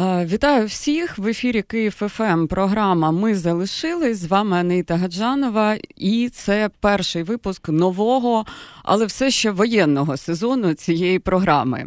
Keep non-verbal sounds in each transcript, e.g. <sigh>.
Вітаю всіх в ефірі Київ ФМ. Ем. Програма Ми залишились з вами Анита Гаджанова, і це перший випуск нового, але все ще воєнного сезону цієї програми.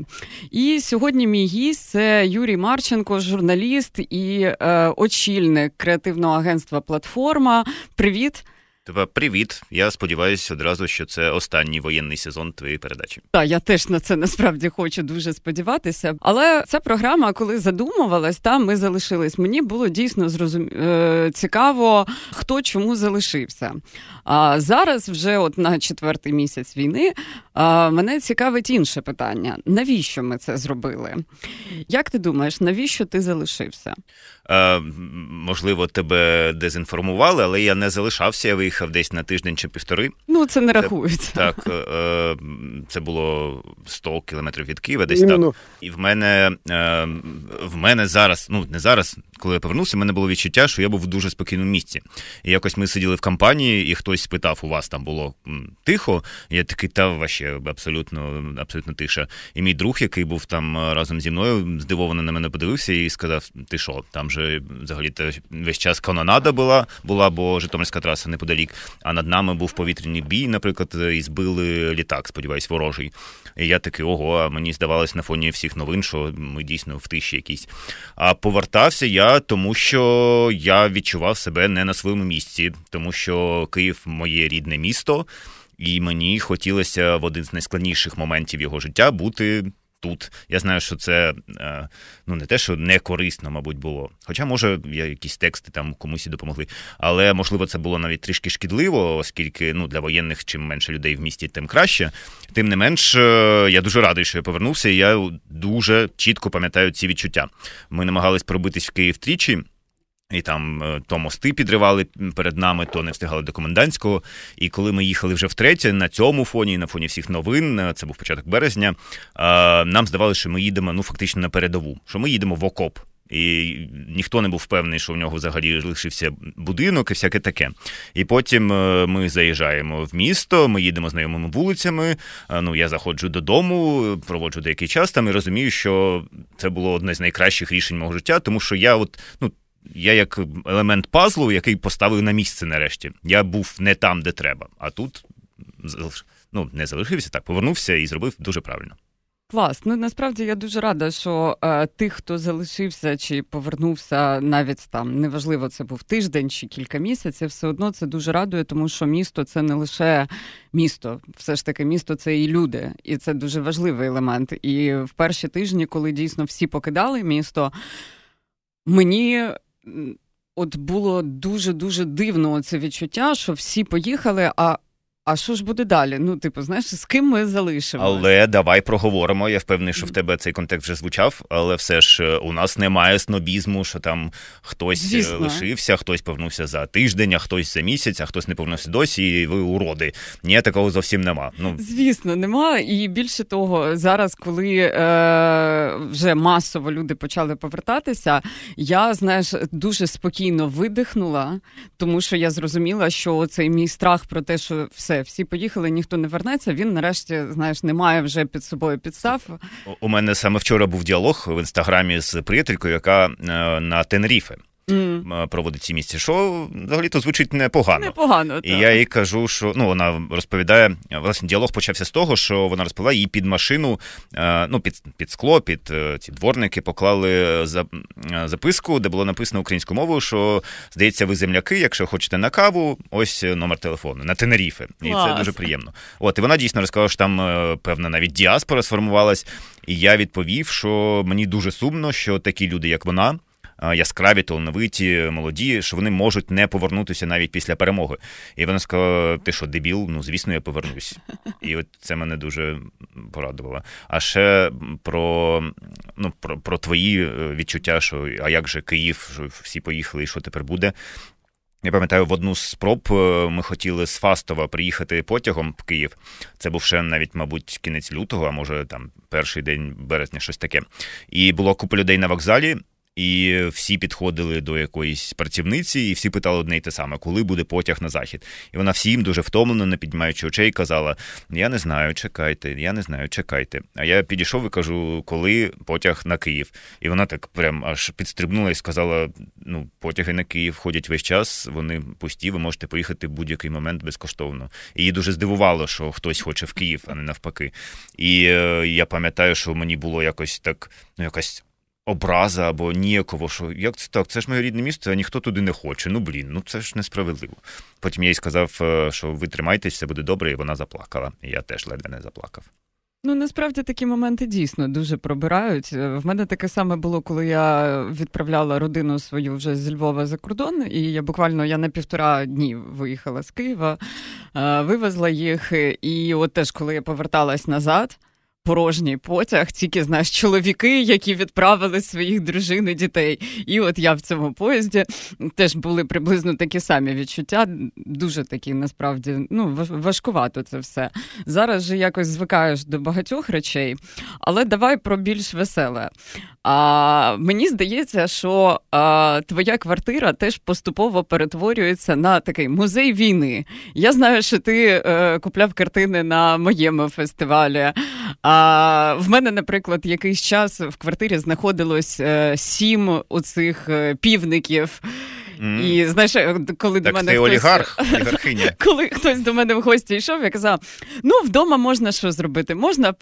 І сьогодні мій гість це Юрій Марченко, журналіст і е, очільник креативного агентства Платформа. Привіт. Тебе привіт. Я сподіваюся одразу, що це останній воєнний сезон твоєї передачі. Так, я теж на це насправді хочу дуже сподіватися. Але ця програма, коли задумувалась, там ми залишились. Мені було дійсно зрозум... Е, цікаво, хто чому залишився. А зараз, вже от на четвертий місяць війни, а, мене цікавить інше питання: навіщо ми це зробили? Як ти думаєш, навіщо ти залишився? Е, Можливо, тебе дезінформували, але я не залишався. Я виїхав десь на тиждень чи півтори. Ну це не рахується. Так, е, це було 100 кілометрів від Києва, десь Іменно. так. І в мене е, в мене зараз, ну не зараз, коли я повернувся, в мене було відчуття, що я був в дуже спокійному місці. І якось ми сиділи в компанії, і хтось спитав: у вас там було тихо? Я такий, та ваще абсолютно абсолютно тиша. І мій друг, який був там разом зі мною, здивовано на мене подивився і сказав: Ти що, там же взагалі весь час канонада була, була, бо Житомирська траса неподалік. А над нами був повітряний бій, наприклад, і збили літак, сподіваюсь, ворожий. І я такий, ого, а мені здавалось на фоні всіх новин, що ми дійсно в тиші якійсь. А повертався я, тому що я відчував себе не на своєму місці, тому що Київ моє рідне місто, і мені хотілося в один з найскладніших моментів його життя бути тут. Я знаю, що це е, ну не те, що не корисно, мабуть, було. Хоча, може, якісь тексти там комусь і допомогли. Але можливо, це було навіть трішки шкідливо, оскільки ну для воєнних чим менше людей в місті, тим краще. Тим не менш, е, я дуже радий, що я повернувся. і Я дуже чітко пам'ятаю ці відчуття. Ми намагались пробитись в Київ тричі. І там е, то мости підривали перед нами, то не встигали до комендантського. І коли ми їхали вже втретє, на цьому фоні, на фоні всіх новин, е, це був початок березня. Нам здавалося, що ми їдемо ну фактично на передову, що ми їдемо в окоп. І ніхто не був впевнений, що в нього взагалі лишився будинок і всяке таке. І потім е, ми заїжджаємо в місто, ми їдемо знайомими вулицями. Ну я заходжу додому, проводжу деякий час там і розумію, що це було одне з найкращих рішень мого життя, тому що я, от ну я як елемент пазлу, який поставив на місце нарешті. Я був не там, де треба. А тут ну, не залишився так, повернувся і зробив дуже правильно. Клас. Ну насправді я дуже рада, що е, тих, хто залишився чи повернувся, навіть там неважливо, це був тиждень чи кілька місяців, все одно це дуже радує, тому що місто це не лише місто, все ж таки, місто це і люди, і це дуже важливий елемент. І в перші тижні, коли дійсно всі покидали місто, мені от було дуже дуже дивно це відчуття, що всі поїхали. а а що ж буде далі? Ну, типу, знаєш, з ким ми залишимо? Але давай проговоримо. Я впевнений, що в тебе цей контекст вже звучав, але все ж е, у нас немає снобізму, що там хтось е, Звісно. лишився, хтось повернувся за тиждень, а хтось за місяць, а хтось не повернувся досі, і ви уроди. Ні, такого зовсім нема. Ну звісно, нема. І більше того, зараз, коли е, вже масово люди почали повертатися, я знаєш дуже спокійно видихнула, тому що я зрозуміла, що цей мій страх про те, що все все, всі поїхали, ніхто не вернеться. Він нарешті, знаєш, не має вже під собою підстав. У мене саме вчора був діалог в інстаграмі з приятелькою, яка е, на Тенріфе mm. проводить ці місця, що взагалі то звучить непогано. Непогано, так. І я їй кажу, що ну вона розповідає, власне, діалог почався з того, що вона розповіла їй під машину, ну під під скло, під е, ці дворники поклали за, записку, де було написано українською мовою, що здається, ви земляки, якщо хочете на каву, ось номер телефону на Тенеріфе. І Клас. це дуже приємно. От і вона дійсно розказала, що там е, певна навіть діаспора сформувалась. І я відповів, що мені дуже сумно, що такі люди, як вона яскраві, талановиті, молоді, що вони можуть не повернутися навіть після перемоги. І вона сказала: ти що, дебіл? Ну, звісно, я повернусь. І от це мене дуже порадувало. А ще про ну, про, про твої е, відчуття, що а як же Київ, що всі поїхали, і що тепер буде. Я пам'ятаю, в одну з спроб е, ми хотіли з Фастова приїхати потягом в Київ. Це був ще навіть, мабуть, кінець лютого, а може там перший день березня, щось таке. І було купа людей на вокзалі. І всі підходили до якоїсь працівниці, і всі питали одне й те саме, коли буде потяг на захід. І вона всім дуже втомлено, не піднімаючи очей, казала: Я не знаю, чекайте, я не знаю, чекайте. А я підійшов і кажу, коли потяг на Київ. І вона так прям аж підстрибнула і сказала: ну, потяги на Київ ходять весь час, вони пусті, ви можете поїхати в будь-який момент безкоштовно. І її дуже здивувало, що хтось хоче в Київ, а не навпаки. І е, я пам'ятаю, що мені було якось так, ну якась образа або ніяково, що як це так? Це ж моє рідне місто, а ніхто туди не хоче. Ну блін, ну це ж несправедливо. Потім я їй сказав, е, що ви тримайтесь, все буде добре, і вона заплакала. І я теж ледве не заплакав. Ну насправді такі моменти дійсно дуже пробирають. Е, в мене таке саме було, коли я відправляла родину свою вже з Львова за кордон, і я буквально я на півтора дні виїхала з Києва, е, вивезла їх. І от теж, коли я поверталась назад порожній потяг, тільки знаєш, чоловіки, які відправили своїх дружин і дітей. І от я в цьому поїзді теж були приблизно такі самі відчуття. Дуже такі насправді ну важкувато це все. Зараз же якось звикаєш до багатьох речей, але давай про більш веселе. А мені здається, що а, твоя квартира теж поступово перетворюється на такий музей війни. Я знаю, що ти е, купляв картини на моєму фестивалі. А в мене, наприклад, якийсь час в квартирі знаходилось е, сім оцих е, півників. Mm. І знаєш, е, коли так, до мене ти хтось... олігарх, <laughs> олігархиня. коли хтось до мене в гості йшов, я казав: ну, вдома можна що зробити? Можна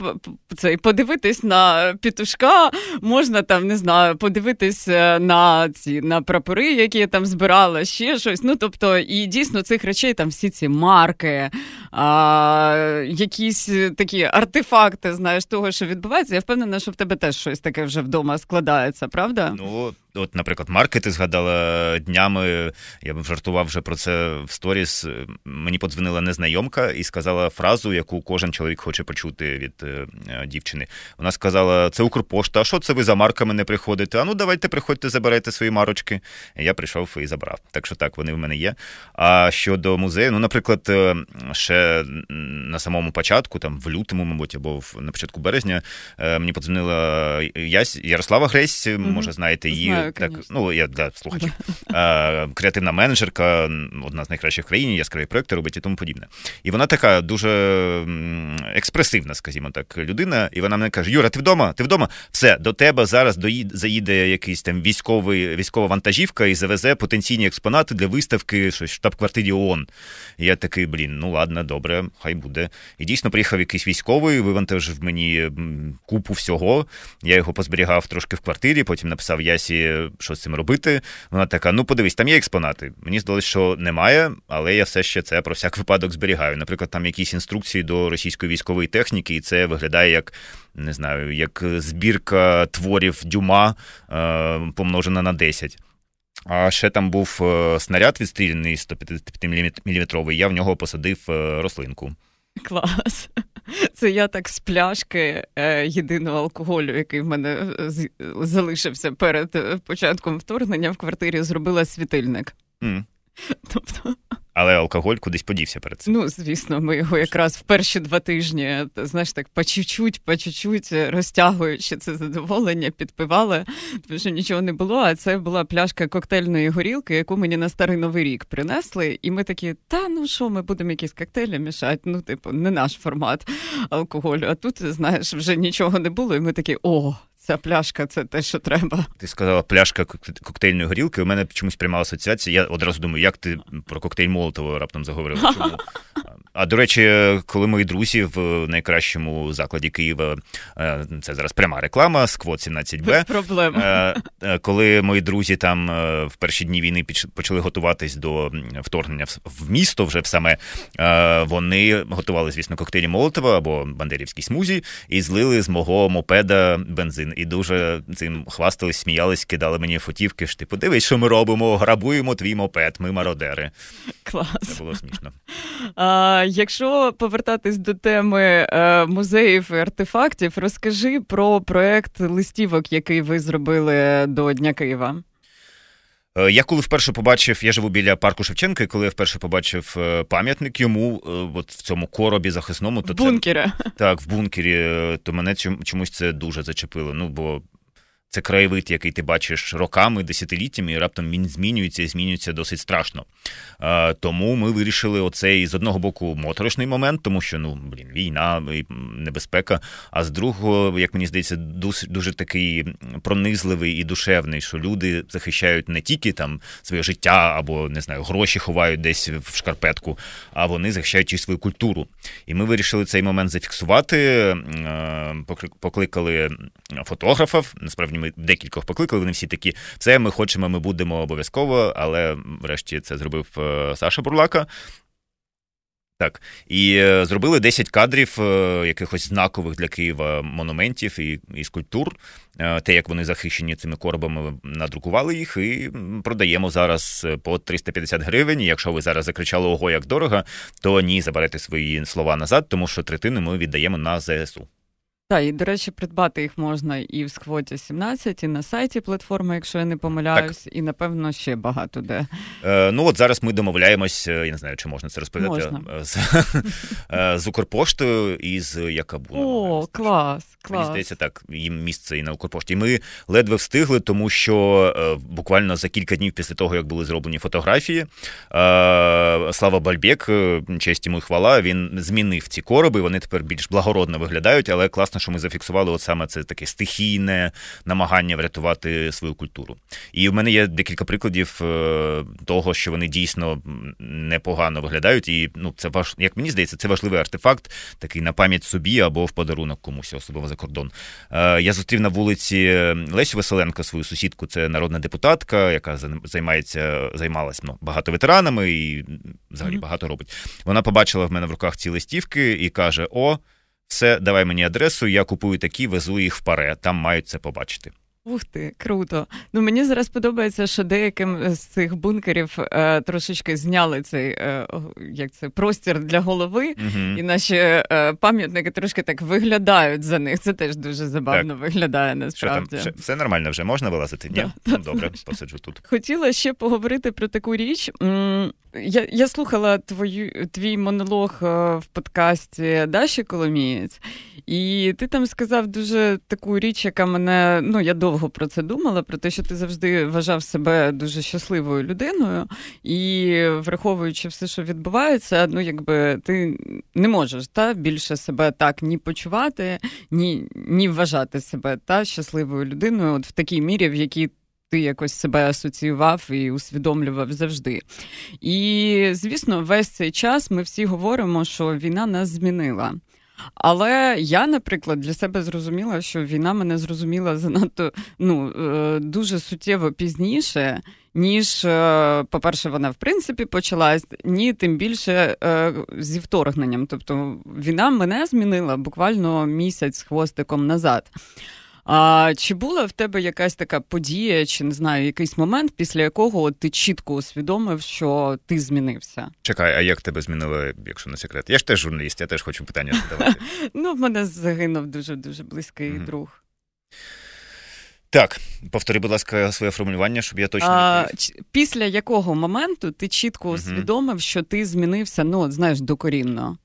цей, подивитись на пітушка, можна там, не знаю, подивитись е, на ці на прапори, які я там збирала, ще щось. Ну, тобто, і дійсно цих речей там всі ці марки, а, якісь такі артефакти, знаєш, того, що відбувається. Я впевнена, що в тебе теж щось таке вже вдома складається, правда? Ну, От, наприклад, маркети згадала днями. Я б жартував вже про це в сторіс. Мені подзвонила незнайомка і сказала фразу, яку кожен чоловік хоче почути від е, дівчини. Вона сказала: це Укрпошта, а що це ви за марками не приходите? А ну давайте приходьте, забирайте свої марочки. Я прийшов і забрав. Так що так, вони в мене є. А щодо музею, ну, наприклад, е, ще на самому початку, там в лютому, мабуть, або на початку березня, е, мені подзвонила Ярослава Гресь, може, знаєте її знаю, так, ну я для слухачів. Креативна менеджерка, одна з найкращих в країні, яскраві проекти робить і тому подібне. І вона така дуже експресивна, скажімо так, людина. І вона мене каже: Юра, ти вдома? Ти вдома? Все, до тебе зараз заїде якийсь там військовий, військова вантажівка і завезе потенційні експонати для виставки щось в штаб-квартирі ООН. І я такий, блін, ну ладно, добре, хай буде. І дійсно приїхав якийсь військовий, вивантажив мені купу всього. Я його позберігав трошки в квартирі, потім написав Ясі що з цим робити. Вона така: ну подивись, там є експонати. Мені здалося, що немає, але я все ще це про всяк випадок зберігаю. Наприклад, там якісь інструкції до російської військової техніки, і це виглядає як не знаю, як збірка творів дюма е, помножена на 10. А ще там був е, снаряд відстріляний 155 мм, я в нього посадив е, рослинку. Клас. <laughs> Це я так з пляшки е, єдиного алкоголю, який в мене з залишився перед е, початком вторгнення в квартирі, зробила світильник. Mm. <laughs> Тобто але алкоголь кудись подівся перед цим. Ну, звісно, ми його якраз в перші два тижні, знаєш, так по чуть-чуть, по чуть-чуть розтягуючи це задоволення, підпивали, тому що нічого не було. А це була пляшка коктейльної горілки, яку мені на старий новий рік принесли. І ми такі, та ну що, ми будемо якісь коктейлі мішати? Ну, типу, не наш формат алкоголю. А тут, знаєш, вже нічого не було, і ми такі, о. Ця пляшка це те, що треба. Ти сказала пляшка коктейльної горілки. У мене чомусь пряма асоціація. Я одразу думаю, як ти про коктейль Молотова раптом заговорила. Чому? <laughs> А до речі, коли мої друзі в найкращому закладі Києва, е, це зараз пряма реклама, сквот 17Б. Без проблем. Е, е, коли мої друзі там в перші дні війни почали готуватись до вторгнення в місто, вже в саме вони готували, звісно, коктейлі Молотова або Бандерівські смузі і злили з мого мопеда бензин. І дуже цим хвастались, сміялись, кидали мені фотівки. ж Типу, дивись, що ми робимо, грабуємо твій мопед, ми мародери. Клас. Це було смішно. А, Якщо повертатись до теми е, музеїв і артефактів, розкажи про проект листівок, який ви зробили до Дня Києва. Е, я коли вперше побачив, я живу біля парку Шевченка, і коли я вперше побачив е, пам'ятник йому, от в цьому коробі захисному, то бункері. Це, так, в бункері, то мене чомусь це дуже зачепило. Ну бо це краєвид, який ти бачиш роками, десятиліттями, і раптом він змінюється і змінюється досить страшно. Е, тому ми вирішили оцей з одного боку моторошний момент, тому що ну блін, війна і небезпека. А з другого, як мені здається, дуже, дуже такий пронизливий і душевний, що люди захищають не тільки там своє життя або не знаю, гроші ховають десь в шкарпетку, а вони захищають і свою культуру. І ми вирішили цей момент зафіксувати, е, покликали фотографів. Насправді ми декількох покликали. Вони всі такі, це ми хочемо, ми будемо обов'язково, але врешті це зробив е, Саша Бурлака. Так, і е, зробили 10 кадрів е, якихось знакових для Києва монументів і і скульптур. Те, як вони захищені цими коробами, надрукували їх і продаємо зараз по 350 гривень. Якщо ви зараз закричали ого, як дорого, то ні, заберете свої слова назад, тому що третину ми віддаємо на ЗСУ. Так, і, до речі, придбати їх можна і в Сквоті 17, і на сайті платформи, якщо я не помиляюсь, так. і напевно ще багато де. Е, Ну от зараз ми домовляємось, е, я не знаю, чи можна це розповідати можна. Е, з, <laughs> е, з Укрпоштою і з Якабуном. О, клас. Клас. Мені здається, так, їм місце і на Укрпошті. І ми ледве встигли, тому що е, буквально за кілька днів після того, як були зроблені фотографії, е, Слава Бальбек, честь йому і хвала, він змінив ці короби. Вони тепер більш благородно виглядають, але класно що ми зафіксували от саме це таке стихійне намагання врятувати свою культуру. І в мене є декілька прикладів е, того, що вони дійсно непогано виглядають. І ну, це важ, як мені здається, це важливий артефакт, такий на пам'ять собі або в подарунок комусь, особливо за кордон. Е, я зустрів на вулиці Лесю Веселенко, свою сусідку, це народна депутатка, яка займається, займалась ну, багато ветеранами і взагалі mm-hmm. багато робить. Вона побачила в мене в руках ці листівки і каже: О все, давай мені адресу, я купую такі, везу їх в паре, там мають це побачити. Ух ти, круто. Ну мені зараз подобається, що деяким з цих бункерів е, трошечки зняли цей е, як це простір для голови, uh і наші е, пам'ятники трошки так виглядають за них. Це теж дуже забавно так. виглядає. Насправді Що там, все нормально вже можна вилазити? Ні? Да, ну, Добре, посиджу тут. Хотіла ще поговорити про таку річ. Я я слухала твою твій монолог е, в подкасті Даші Коломієць, і ти там сказав дуже таку річ, яка мене ну я довго про це думала, про те, що ти завжди вважав себе дуже щасливою людиною, і враховуючи все, що відбувається, ну якби ти не можеш та більше себе так ні почувати, ні ні вважати себе та щасливою людиною, от в такій мірі, в якій ти якось себе асоціював і усвідомлював завжди. І, звісно, весь цей час ми всі говоримо, що війна нас змінила. Але я, наприклад, для себе зрозуміла, що війна мене зрозуміла занадто ну, е, дуже суттєво пізніше, ніж, е, по-перше, вона в принципі почалась, ні, тим більше е, зі вторгненням. Тобто війна мене змінила буквально місяць з хвостиком назад. А чи була в тебе якась така подія, чи не знаю, якийсь момент, після якого ти чітко усвідомив, що ти змінився? Чекай, а як тебе змінило, якщо не секрет? Я ж теж журналіст, я теж хочу питання задавати. <laughs> Ну, в мене загинув дуже дуже близький друг. Так, повтори, будь ласка, своє формулювання, щоб я точно а, після якого моменту ти чітко усвідомив, що ти змінився, ну, знаєш, докорінно.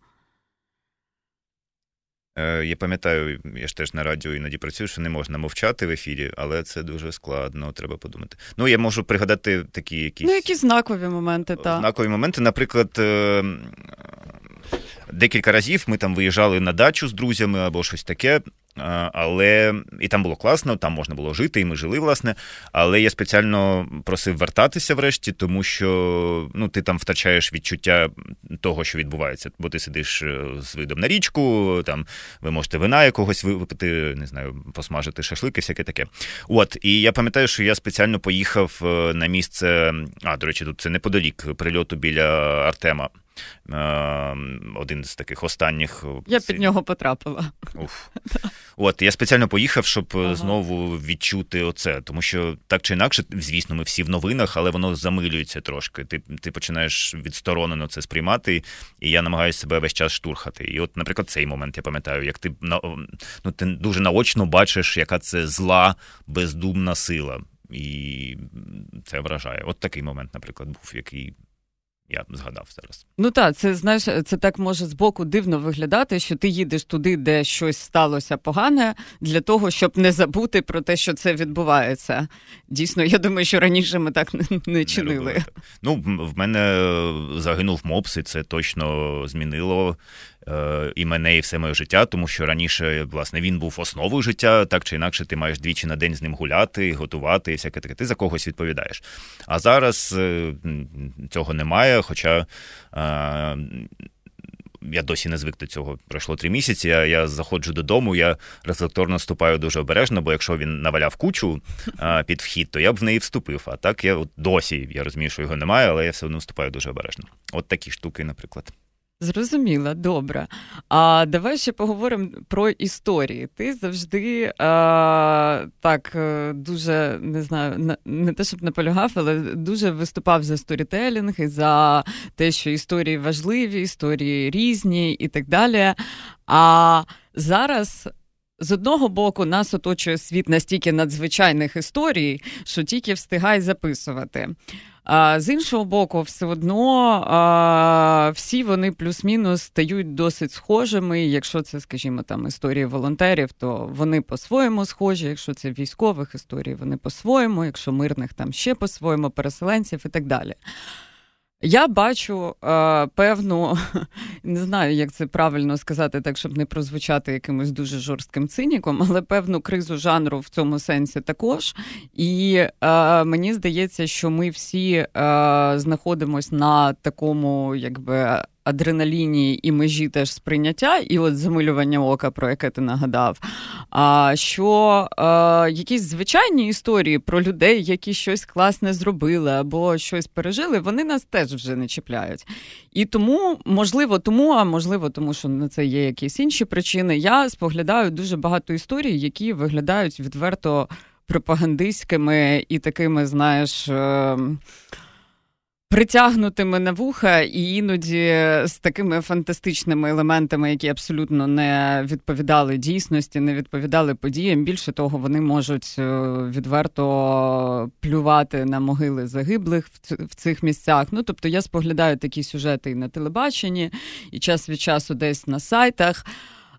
Е, я пам'ятаю, я ж теж на радіо іноді працюю, що не можна мовчати в ефірі, але це дуже складно, треба подумати. Ну, я можу пригадати такі якісь. Ну, які знакові моменти, так. Знакові моменти, наприклад. Е, декілька разів ми там виїжджали на дачу з друзями або щось таке. Але і там було класно, там можна було жити, і ми жили, власне. Але я спеціально просив вертатися врешті, тому що ну, ти там втрачаєш відчуття того, що відбувається. Бо ти сидиш е, з видом на річку, там ви можете вина якогось випити, не знаю, посмажити шашлики, всяке таке. От, і я пам'ятаю, що я спеціально поїхав е, на місце. А, до речі, тут це неподалік прильоту біля Артема. Ем, один з таких останніх. Е, я під нього потрапила. Уф. От я спеціально поїхав, щоб е, ага. знову відчути оце, тому що так чи інакше, звісно, ми всі в новинах, але воно замилюється трошки. Ти ти починаєш відсторонено це сприймати, і я намагаюся себе весь час штурхати. І, от, наприклад, цей момент я пам'ятаю, як ти ну, ти дуже наочно бачиш, яка це зла, бездумна сила. І це вражає. От такий момент, наприклад, був, який Я згадав зараз. Ну так, це знаєш, це так може збоку дивно виглядати, що ти їдеш туди, де щось сталося погане, для того, щоб не забути про те, що це відбувається. Дійсно, я думаю, що раніше ми так не, не чинили. Не ну, в мене загинув мопс, і це точно змінило Е, і мене, і все моє життя, тому що раніше, власне, він був основою життя, так чи інакше, ти маєш двічі на день з ним гуляти, готувати і всяке таке. Ти за когось відповідаєш. А зараз е, цього немає. Хоча. Е, я досі не звик до цього. Пройшло три місяці. Я, я заходжу додому, я рефлекторно вступаю дуже обережно, бо якщо він наваляв кучу під вхід, то я б в неї вступив. А так я от досі я розумію, що його немає, але я все одно вступаю дуже обережно. От такі штуки, наприклад. Зрозуміла, добре. А давай ще поговоримо про історії. Ти завжди а, так е, дуже не знаю, не те, щоб наполягав, але дуже виступав за сторітелінг і за те, що історії важливі, історії різні і так далі. А зараз. З одного боку, нас оточує світ настільки надзвичайних історій, що тільки встигай записувати. А з іншого боку, все одно а, всі вони плюс-мінус стають досить схожими. Якщо це, скажімо, там історії волонтерів, то вони по-своєму схожі. Якщо це військових історій, вони по-своєму, якщо мирних там ще по-своєму, переселенців і так далі. Я бачу е, певну, <laughs> не знаю, як це правильно сказати, так щоб не прозвучати якимось дуже жорстким циніком, але певну кризу жанру в цьому сенсі також. І е, мені здається, що ми всі е, знаходимося на такому, якби адреналіні і межі теж сприйняття, і от замилювання ока, про яке ти нагадав. А що е, якісь звичайні історії про людей, які щось класне зробили або щось пережили, вони нас теж вже не чіпляють. І тому, можливо, тому, а можливо, тому що на це є якісь інші причини. Я споглядаю дуже багато історій, які виглядають відверто пропагандистськими і такими, знаєш. Е, притягнутими на вуха, і іноді з такими фантастичними елементами, які абсолютно не відповідали дійсності, не відповідали подіям. Більше того, вони можуть е, відверто плювати на могили загиблих в цих місцях. Ну тобто я споглядаю такі сюжети і на телебаченні, і час від часу десь на сайтах.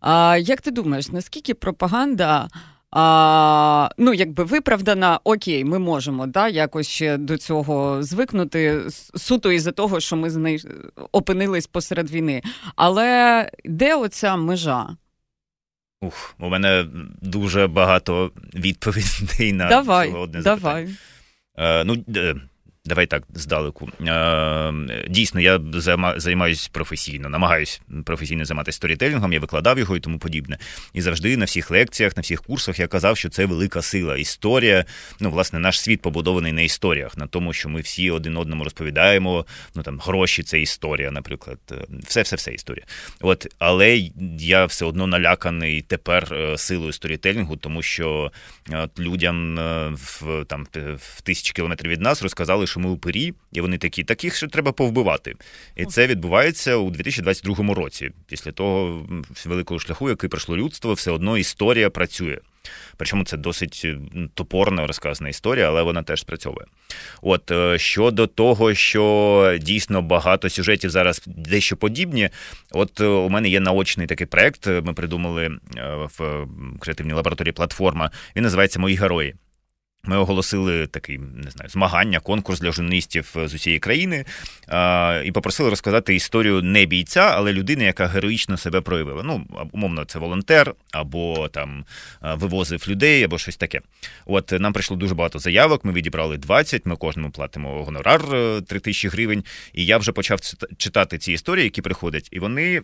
А як ти думаєш, наскільки пропаганда? А, Ну, якби виправдана, окей, ми можемо да, якось ще до цього звикнути суто із-за того, що ми знай... опинились посеред війни. Але де оця межа? Ух, у мене дуже багато відповідей на давай, одне давай. Е, ну, Давай так здалеку. Е, дійсно, я займаюся професійно, намагаюся професійно займатися сторітелінгом, я викладав його і тому подібне. І завжди на всіх лекціях, на всіх курсах я казав, що це велика сила. Історія, ну, власне, наш світ побудований на історіях, на тому, що ми всі один одному розповідаємо. Ну там гроші це історія, наприклад. Все, все, все історія. От, але я все одно наляканий тепер е, силою сторітелінгу, тому що от, людям е, в там в тисячі кілометрів від нас розказали, що ми упирі, і вони такі, таких ще треба повбивати. І це відбувається у 2022 році. Після того великого шляху, який пройшло людство, все одно історія працює. Причому це досить топорно розказана історія, але вона теж спрацьовує. От е, щодо того, що дійсно багато сюжетів зараз дещо подібні. От е, у мене є наочний такий проект. Ми придумали е, в креативній лабораторії платформа. Він називається Мої герої. Ми оголосили такий не знаю змагання, конкурс для журналістів з усієї країни а, і попросили розказати історію не бійця, але людини, яка героїчно себе проявила. Ну, умовно, це волонтер, або там вивозив людей, або щось таке. От нам прийшло дуже багато заявок. Ми відібрали 20, Ми кожному платимо гонорар 3 е, тисячі гривень. І я вже почав читати ці історії, які приходять, і вони Е,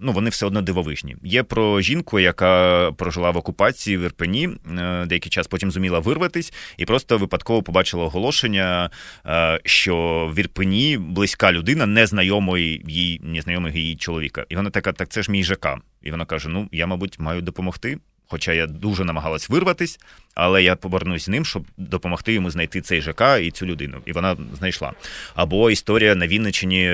ну вони все одно дивовижні. Є про жінку, яка прожила в окупації в Ірпені е, деякий час, потім зуміла вирватись, і просто випадково побачила оголошення, е, що в Ірпені близька людина незнайомої їй незнайомого її чоловіка. І вона така: так це ж мій ЖК. І вона каже: Ну, я, мабуть, маю допомогти. Хоча я дуже намагалась вирватись, але я повернусь з ним, щоб допомогти йому знайти цей ЖК і цю людину. І вона знайшла. Або історія на Вінниччині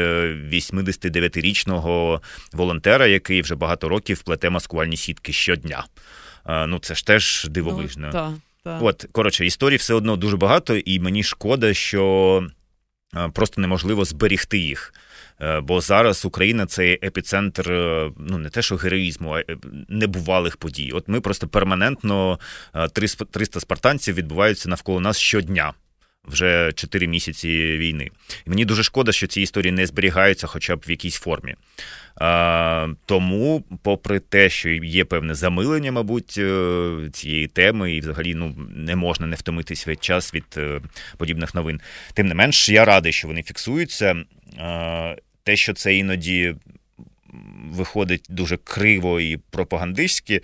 89-річного волонтера, який вже багато років плете маскувальні сітки щодня. Ну це ж теж дивовижно. Ну, та, та. От, коротше, історій все одно дуже багато, і мені шкода, що. просто неможливо зберігти їх. Бо зараз Україна це епіцентр ну не те, що героїзму, а небувалих подій. От ми просто перманентно 300 спартанців відбуваються навколо нас щодня вже 4 місяці війни. І мені дуже шкода, що ці історії не зберігаються, хоча б в якійсь формі. А, Тому, попри те, що є певне замилення, мабуть, е, цієї теми, і взагалі ну, не можна не втомитись весь час від е, подібних новин. Тим не менш, я радий, що вони фіксуються. А, Те, що це іноді виходить дуже криво і пропагандистськи.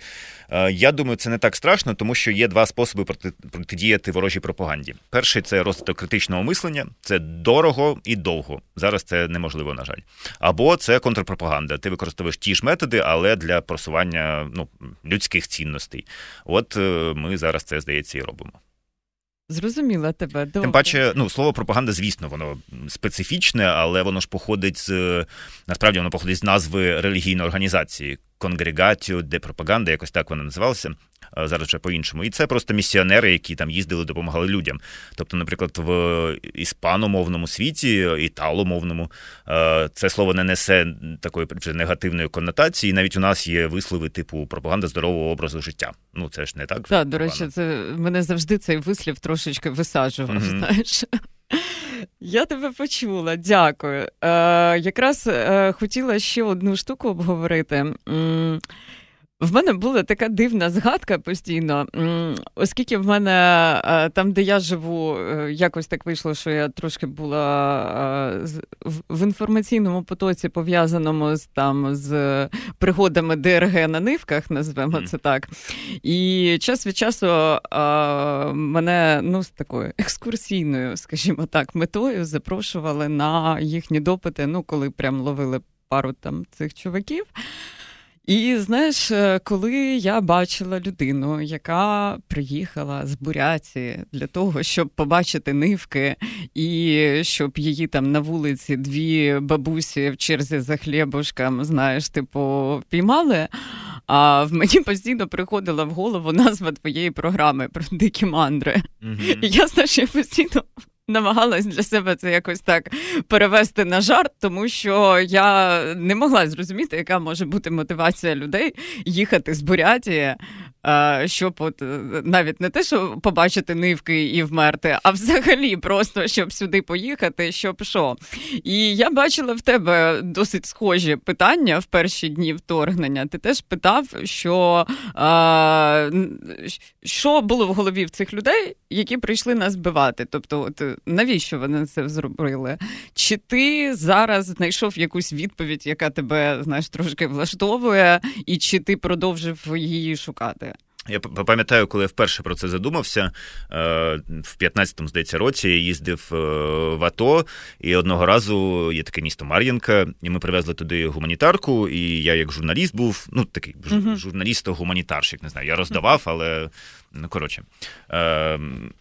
Е, я думаю, це не так страшно, тому що є два способи протидіяти ворожій пропаганді. Перший це розвиток критичного мислення, це дорого і довго. Зараз це неможливо, на жаль. Або це контрпропаганда. Ти використовуєш ті ж методи, але для просування ну, людських цінностей. От е, ми зараз це здається і робимо. Зрозуміла тебе. Добре. Тим паче, ну слово пропаганда, звісно, воно специфічне, але воно ж походить з насправді воно походить з назви релігійної організації Конгрегатіо де пропаганда, якось так вона називалася зараз вже по-іншому. І це просто місіонери, які там їздили, допомагали людям. Тобто, наприклад, в іспаномовному світі, італомовному, це слово не несе такої вже негативної коннотації. Навіть у нас є вислови типу пропаганда здорового образу життя. Ну це ж не так. Так, до речі, це мене завжди цей вислів трошечки висаджував. Mm-hmm. Знаєш. Я тебе почула, дякую. Е, Якраз е, хотіла ще одну штуку обговорити. В мене була така дивна згадка постійно, оскільки в мене е, там, де я живу, е, якось так вийшло, що я трошки була е, в інформаційному потоці, пов'язаному з там з пригодами ДРГ на нивках, назвемо це так. І час від часу мене ну, з такою екскурсійною, скажімо так, метою запрошували на їхні допити, ну, коли прям ловили пару там цих чуваків. І знаєш, е, коли я бачила людину, яка приїхала з Буряці для того, щоб побачити нивки, і щоб її там на вулиці дві бабусі в черзі за хлібушком, знаєш, типу, піймали. А в мені постійно приходила в голову назва твоєї програми про дикі мандри. Mm-hmm. І я знаєш, я постійно намагалась для себе це якось так перевести на жарт, тому що я не могла зрозуміти, яка може бути мотивація людей їхати з Бурятії щоб от е, навіть не те, що побачити нивки і вмерти, а взагалі просто щоб сюди поїхати, щоб що. І я бачила в тебе досить схожі питання в перші дні вторгнення. Ти теж питав, що а, що було в голові в цих людей, які прийшли нас збивати. Тобто, от навіщо вони це зробили? Чи ти зараз знайшов якусь відповідь, яка тебе знаєш трошки влаштовує, і чи ти продовжив її шукати? Я пам'ятаю, коли я вперше про це задумався. Е, в 15-му, здається, році я їздив е, в АТО, і одного разу є таке місто Мар'їнка, і ми привезли туди гуманітарку. І я, як журналіст, був, ну такий журналіст-гуманітарщик, не знаю, я роздавав, але ну коротше. Ем,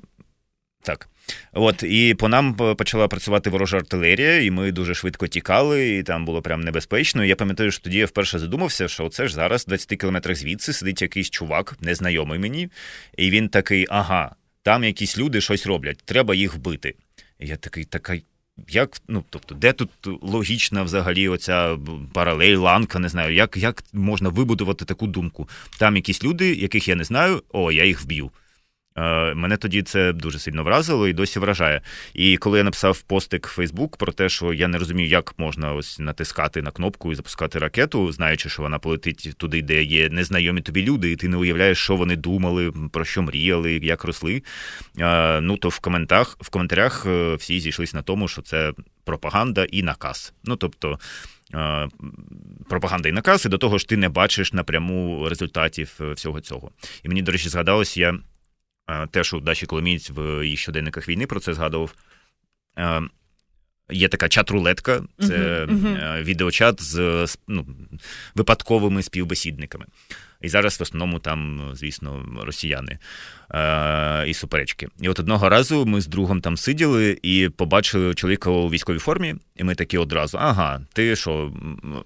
так. От, І по нам почала працювати ворожа артилерія, і ми дуже швидко тікали, і там було прям небезпечно. Я пам'ятаю, що тоді я вперше задумався, що це ж зараз, в 20 кілометрах звідси, сидить якийсь чувак, незнайомий мені, і він такий: ага, там якісь люди щось роблять, треба їх вбити. І я такий, така. Як, ну, тобто, де тут логічна взагалі оця паралель, ланка, не знаю, як як можна вибудувати таку думку? Там якісь люди, яких я не знаю, о, я їх вб'ю. Е, мене тоді це дуже сильно вразило і досі вражає. І коли я написав постик в Фейсбук про те, що я не розумію, як можна ось натискати на кнопку і запускати ракету, знаючи, що вона полетить туди, де є незнайомі тобі люди, і ти не уявляєш, що вони думали, про що мріяли, як росли. Е, ну то в коментах в коментарях е, всі зійшлися на тому, що це пропаганда і наказ. Ну тобто. Пропаганда і наказ, і до того ж ти не бачиш напряму результатів всього цього. І мені, до речі, згадалось, я теж у Даші Коломієць в її щоденниках війни про це згадував. Є така чат-рулетка, це uh-huh, uh-huh. відеочат з ну, випадковими співбесідниками. І зараз в основному там, звісно, росіяни е- і суперечки. І от одного разу ми з другом там сиділи і побачили чоловіка у військовій формі, і ми такі одразу: ага, ти що,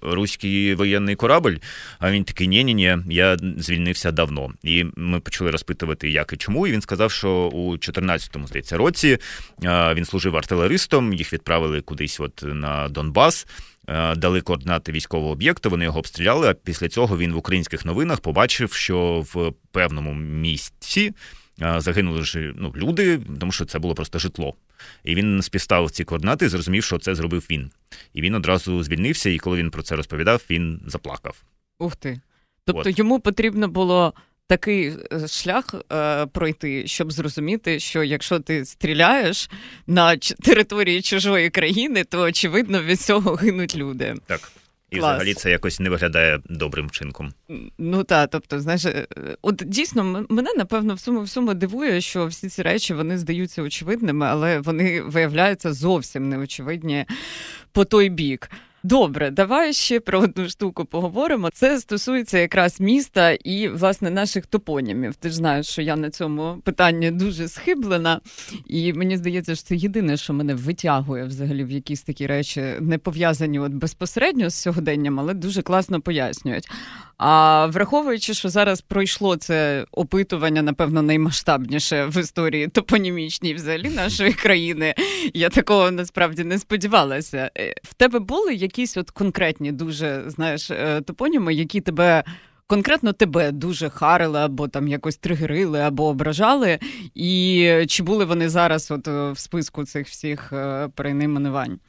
руський воєнний корабль? А він такий: ні ні ні я звільнився давно. І ми почали розпитувати, як і чому. І він сказав, що у 14-му, здається, році е- він служив артилеристом, їх відправили кудись от на Донбас. Е, дали координати військового об'єкту, вони його обстріляли. А після цього він в українських новинах побачив, що в певному місці е, загинули ж ну, люди, тому що це було просто житло. І він співставив ці координати і зрозумів, що це зробив він. І він одразу звільнився. І коли він про це розповідав, він заплакав. Ух ти. Тобто От. йому потрібно було такий е, шлях е, пройти, щоб зрозуміти, що якщо ти стріляєш на території чужої країни, то очевидно від цього гинуть люди. Так. І Клас. взагалі це якось не виглядає добрим вчинком. Ну так, тобто, знаєш, е, от дійсно мене напевно в цьому всьому дивує, що всі ці речі вони здаються очевидними, але вони виявляються зовсім неочевидні по той бік. Добре, давай ще про одну штуку поговоримо. Це стосується якраз міста і власне наших топонімів. Ти ж знаєш, що я на цьому питанні дуже схиблена, і мені здається, що це єдине, що мене витягує взагалі в якісь такі речі, не пов'язані от безпосередньо з сьогоденням, але дуже класно пояснюють. А враховуючи, що зараз пройшло це опитування, напевно, наймасштабніше в історії топонімічній взагалі нашої <laughs> країни, я такого насправді не сподівалася. Е, в тебе були якісь от конкретні дуже знаєш е, топоніми, які тебе. Конкретно тебе дуже харили, або там якось тригерили, або ображали, і чи були вони зараз от е, в списку цих всіх перейменувань?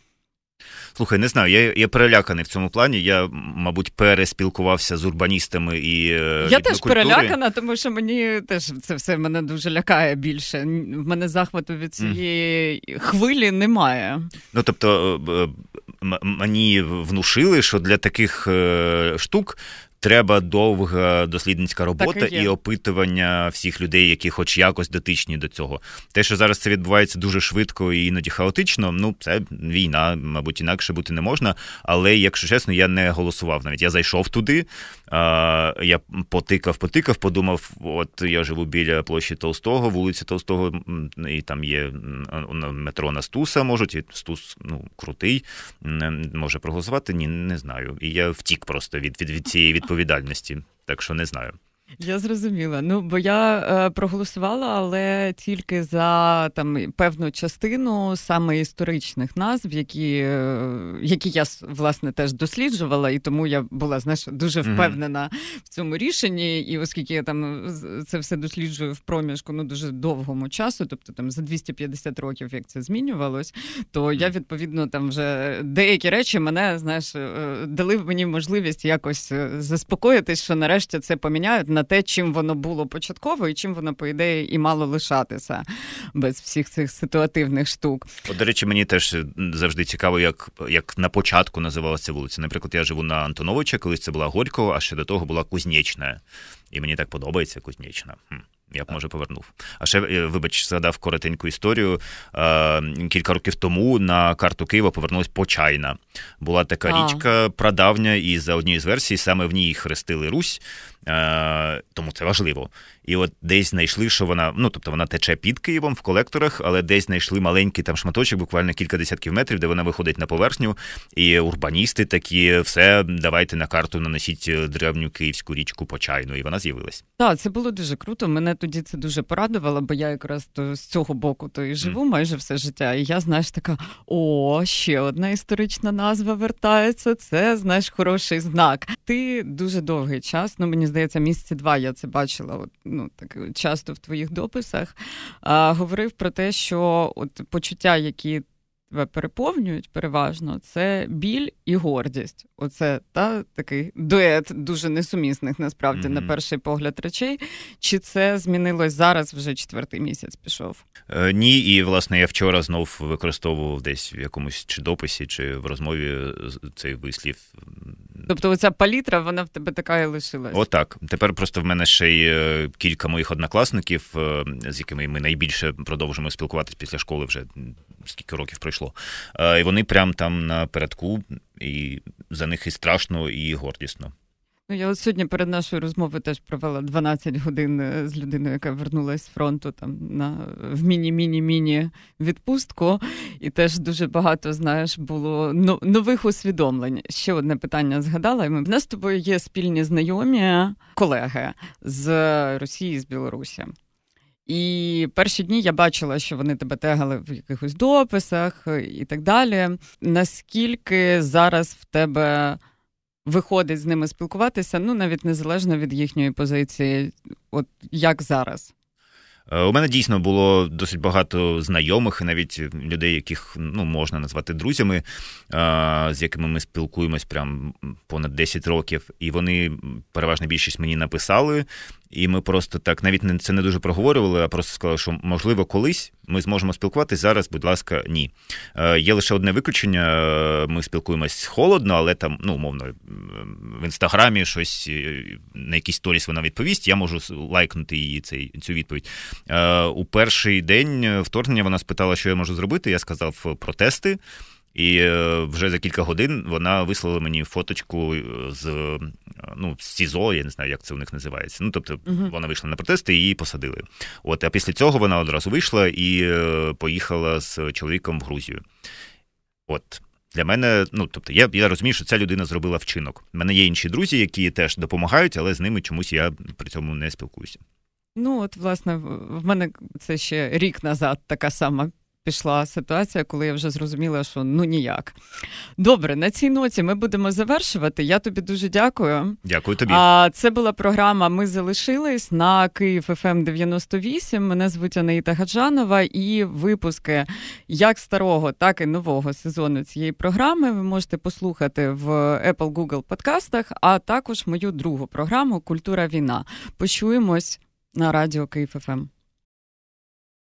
Слухай, не знаю, я я переляканий в цьому плані. Я, мабуть, переспілкувався з урбаністами і. Е, я теж перелякана, тому що мені теж це все мене дуже лякає більше. В мене захвату від цієї mm. хвилі немає. Ну тобто е, е, мені внушили, що для таких штук треба довга дослідницька робота і, і опитування всіх людей, які хоч якось дотичні до цього. Те, що зараз це відбувається дуже швидко і іноді хаотично, ну це війна, мабуть, інакше бути не можна. Але, якщо чесно, я не голосував навіть. Я зайшов туди, я потикав, потикав, подумав: от я живу біля площі Толстого, вулиці Толстого, і там є метро на Стуса, можуть, і Стус ну, крутий, може проголосувати. Ні, не знаю. І я втік просто від від, від цієї відповідальності відповідальності, так що не знаю. Я зрозуміла. Ну бо я е, проголосувала, але тільки за там певну частину саме історичних назв, які е, які я власне теж досліджувала, і тому я була знаєш, дуже впевнена mm-hmm. в цьому рішенні. І оскільки я там це все досліджую в проміжку ну дуже довгому часу, тобто там за 250 років, як це змінювалось, то я відповідно там вже деякі речі мене знаєш е, дали мені можливість якось е, заспокоїтись, що нарешті це поміняють на те, чим воно було початково, і чим воно, по ідеї, і мало лишатися без всіх цих ситуативних штук. От, До речі, мені теж завжди цікаво, як як на початку називалася вулиця. Наприклад, я живу на Антоновича, колись це була Горького, а ще до того була Кузнєчна. І мені так подобається Кузнєчна. Хм. Я б може повернув. А ще, е, вибач, згадав коротеньку історію. Кілька років тому на карту Києва повернулась Почайна. Була така а. річка прадавня, і за однією з версій саме в ній хрестили Русь. Е, тому це важливо. І от десь знайшли, що вона, ну тобто вона тече під Києвом в колекторах, але десь знайшли маленький там шматочок, буквально кілька десятків метрів, де вона виходить на поверхню. І урбаністи такі, все, давайте на карту наносіть е, древню київську річку Почайну, і вона з'явилась. Так, це було дуже круто. Мене тоді це дуже порадувало, бо я якраз то з цього боку то і живу mm. майже все життя. І я, знаєш, така: о, ще одна історична назва вертається. Це знаєш хороший знак. Ти дуже довгий час, ну мені здається, місяці два я це бачила. От, ну так часто в твоїх дописах. А, Говорив про те, що от почуття, які тебе переповнюють переважно, це біль і гордість. Оце та такий дует дуже несумісних, насправді, mm-hmm. на перший погляд речей. Чи це змінилось зараз вже четвертий місяць пішов? Е, ні, і власне я вчора знов використовував десь в якомусь чи дописі, чи в розмові цей вислів. Тобто, оця палітра, вона в тебе така і лишилась? Отак. Тепер просто в мене ще й е, кілька моїх однокласників, е, з якими ми найбільше продовжуємо спілкуватися після школи вже скільки років пройшло. І вони прям там напередку, і за них і страшно, і гордісно. Ну, я от сьогодні перед нашою розмовою теж провела 12 годин е, з людиною, яка вернулася з фронту там на в міні-міні-міні відпустку, і теж дуже багато знаєш було нових усвідомлень. Ще одне питання згадала. Ми в нас з тобою є спільні знайомі колеги з Росії з Білорусі. І перші дні я бачила, що вони тебе тегали в якихось дописах і так далі. Наскільки зараз в тебе виходить з ними спілкуватися, ну навіть незалежно від їхньої позиції, от як зараз? Е, у мене дійсно було досить багато знайомих навіть людей, яких ну, можна назвати друзями, з якими ми спілкуємось прям понад 10 років, і вони переважна більшість мені написали. І ми просто так навіть не це не дуже проговорювали, а просто сказали, що можливо колись ми зможемо спілкуватися. Зараз, будь ласка, ні. Е, Є лише одне виключення. Е, ми спілкуємось холодно, але там, ну, умовно, в інстаграмі щось е, на якийсь сторіс вона відповість. Я можу лайкнути її цей, цю відповідь. Е, У перший день вторгнення вона спитала, що я можу зробити. Я сказав протести. І е, вже за кілька годин вона вислала мені фоточку е, з е, ну, з СІЗО, я не знаю, як це у них називається. Ну, тобто uh-huh. вона вийшла на протести і її посадили. От, а після цього вона одразу вийшла і поїхала з чоловіком в Грузію. От. Для мене, ну тобто, я я розумію, що ця людина зробила вчинок. У мене є інші друзі, які теж допомагають, але з ними чомусь я при цьому не спілкуюся. Ну, от, власне, в мене це ще рік назад така сама пішла ситуація, коли я вже зрозуміла, що ну ніяк. Добре, на цій ноті ми будемо завершувати. Я тобі дуже дякую. Дякую тобі. А це була програма. Ми залишились на Київ ФМ 98. Мене звуть Анаїта Гаджанова, і випуски як старого, так і нового сезону цієї програми ви можете послухати в Apple Google подкастах, а також мою другу програму Культура війна. Почуємось на радіо Київ ФМ.